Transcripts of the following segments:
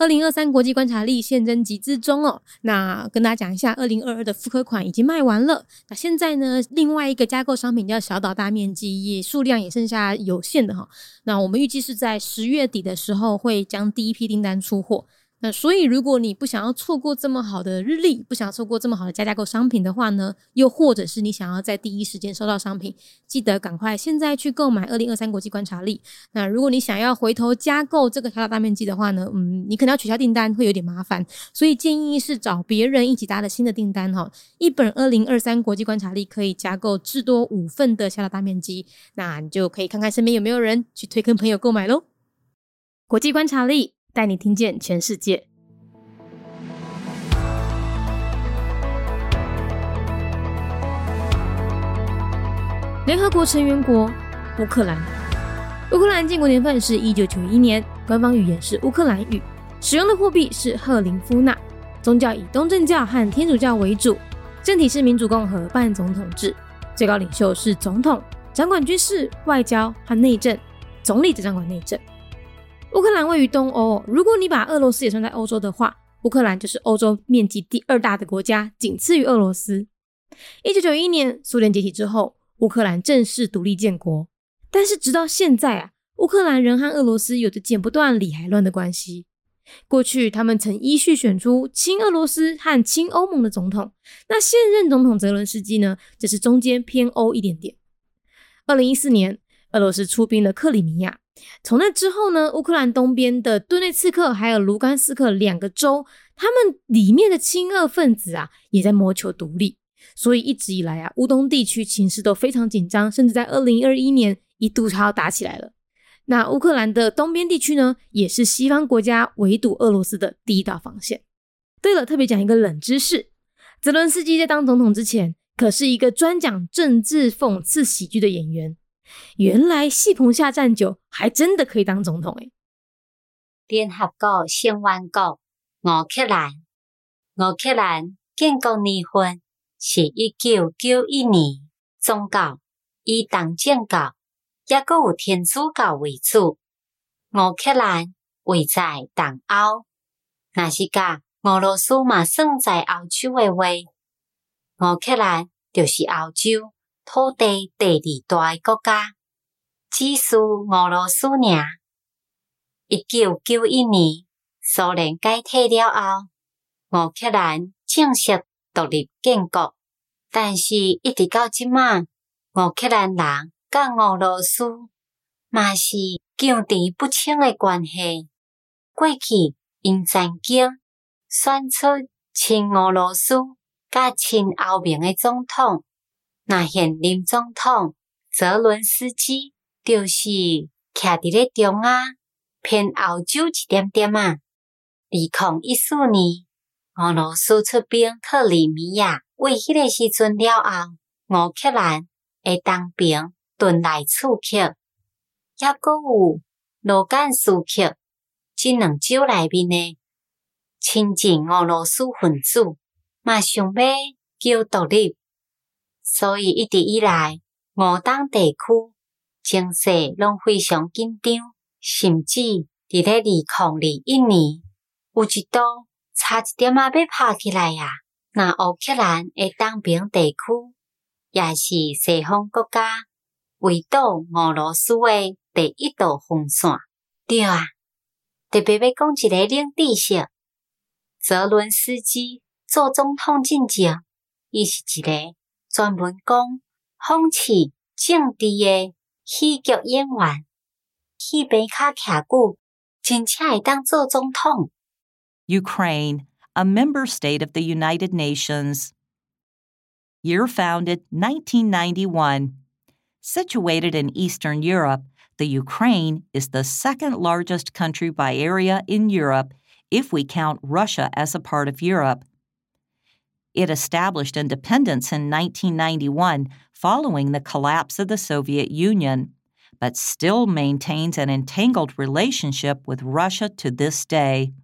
二零二三国际观察力现征集之中哦。那跟大家讲一下，二零二二的复刻款已经卖完了。那现在呢，另外一个加购商品叫小岛大面积，也数量也剩下有限的哈。那我们预计是在十月底的时候会将第一批订单出货。那所以，如果你不想要错过这么好的日历，不想错过这么好的加价购商品的话呢，又或者是你想要在第一时间收到商品，记得赶快现在去购买二零二三国际观察力。那如果你想要回头加购这个小大面积的话呢，嗯，你可能要取消订单，会有点麻烦，所以建议是找别人一起搭的新的订单哈。一本二零二三国际观察力可以加购至多五份的小大面积，那你就可以看看身边有没有人去推跟朋友购买喽。国际观察力。带你听见全世界。联合国成员国乌克兰，乌克兰建国年份是一九九一年，官方语言是乌克兰语，使用的货币是赫林夫纳，宗教以东正教和天主教为主，政体是民主共和半总统制，最高领袖是总统，掌管军事、外交和内政，总理则掌管内政。乌克兰位于东欧，如果你把俄罗斯也算在欧洲的话，乌克兰就是欧洲面积第二大的国家，仅次于俄罗斯。一九九一年苏联解体之后，乌克兰正式独立建国，但是直到现在啊，乌克兰仍和俄罗斯有着剪不断理还乱的关系。过去他们曾依序选出亲俄罗斯和亲欧盟的总统，那现任总统泽伦斯基呢，则是中间偏欧一点点。二零一四年，俄罗斯出兵了克里米亚。从那之后呢，乌克兰东边的顿内茨克还有卢甘斯克两个州，他们里面的亲俄分子啊，也在谋求独立。所以一直以来啊，乌东地区情势都非常紧张，甚至在二零二一年一度还要打起来了。那乌克兰的东边地区呢，也是西方国家围堵俄罗斯的第一道防线。对了，特别讲一个冷知识：泽伦斯基在当总统之前，可是一个专讲政治讽刺喜剧的演员。原来戏棚下站久，还真的可以当总统诶。联合国成员国乌克兰，乌克兰建国年份是一九九一年，宗教以东正教，也阁有天主教为主。乌克兰位在东欧，若是甲俄罗斯嘛算在欧洲的话，乌克兰就是欧洲。土地第二大国家，只属俄罗斯尔。一九九一年苏联解体了后，乌克兰正式独立建国。但是，一直到即马，乌克兰人甲俄罗斯嘛是纠缠不清的关系。过去因曾经选出亲俄罗斯甲亲欧盟的总统。那现任总统泽伦斯基就是徛伫咧中啊，偏欧洲一点点啊。二零一四年，俄罗斯出兵克里米亚，为迄个时阵了后，乌克兰会当兵顿来刺客，也阁有罗甘斯克，即两州内面的亲近俄罗斯分子，嘛想要叫独立。所以一直以来，俄东地区情势拢非常紧张，甚至伫咧二零二一年，有一度差一点仔要拍起来呀。那乌克兰的东边地区，也是西方国家围堵俄罗斯的第一道防线。对啊，特别要讲一个冷知识：泽伦斯基做总统之前，伊是一个。专门讲讽刺政治的喜剧演员，戏边卡徛久，真正会当做总统。Ukraine, a member state of the United Nations. Year founded 1991. Situated in Eastern Europe, the Ukraine is the second largest country by area in Europe if we count Russia as a part of Europe. it established independence in 1991 following the collapse of the Soviet Union, but still maintains an entangled relationship with Russia to this day.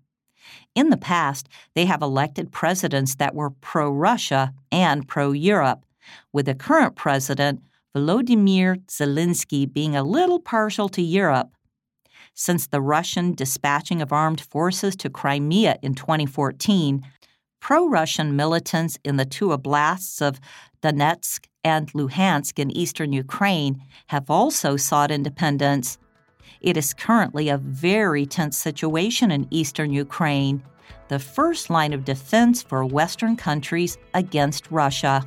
In the past, they have elected presidents that were pro Russia and pro Europe, with the current president, Volodymyr Zelensky, being a little partial to Europe. Since the Russian dispatching of armed forces to Crimea in 2014, pro Russian militants in the two oblasts of Donetsk and Luhansk in eastern Ukraine have also sought independence. It is currently a very tense situation in eastern Ukraine, the first line of defense for Western countries against Russia.